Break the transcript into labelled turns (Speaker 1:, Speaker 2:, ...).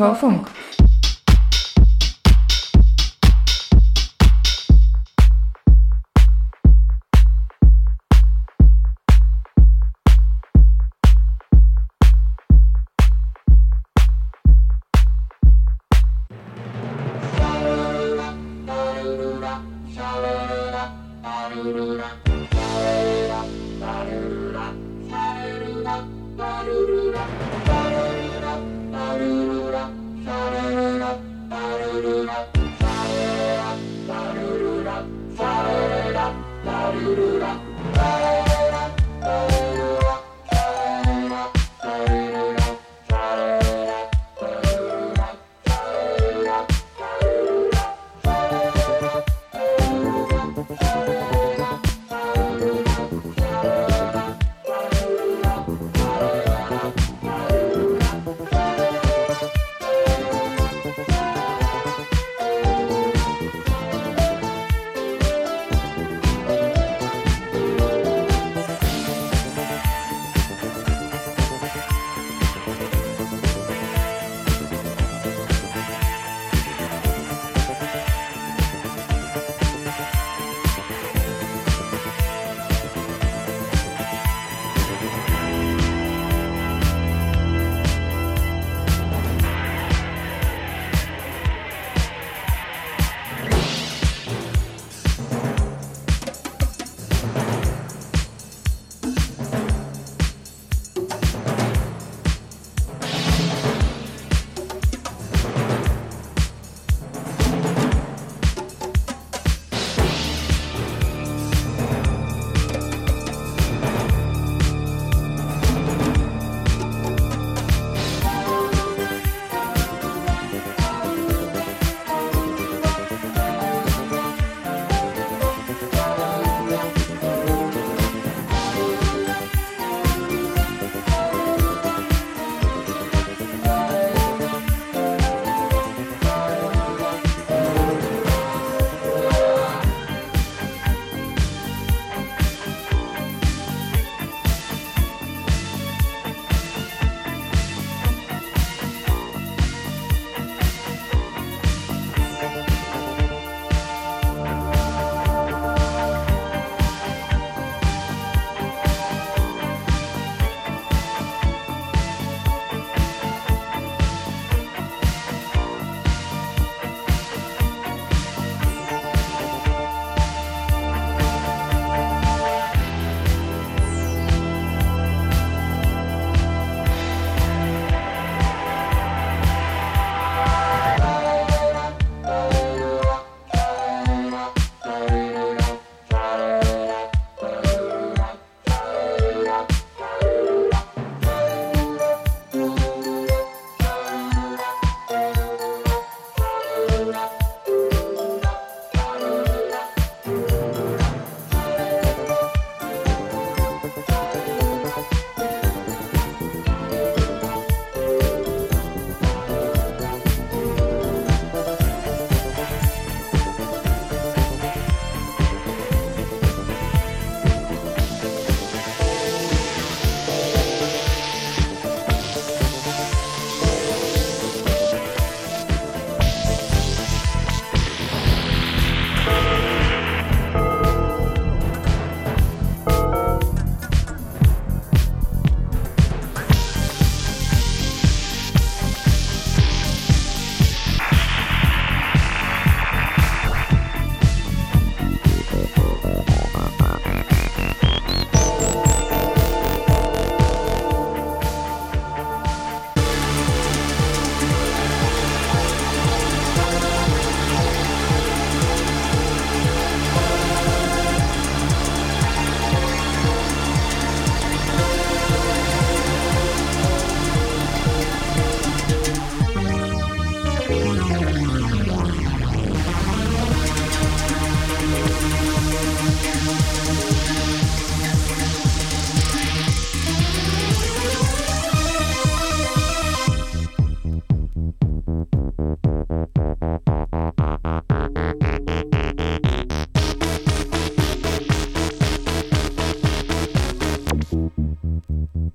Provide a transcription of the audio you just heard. Speaker 1: Kulturv Funk.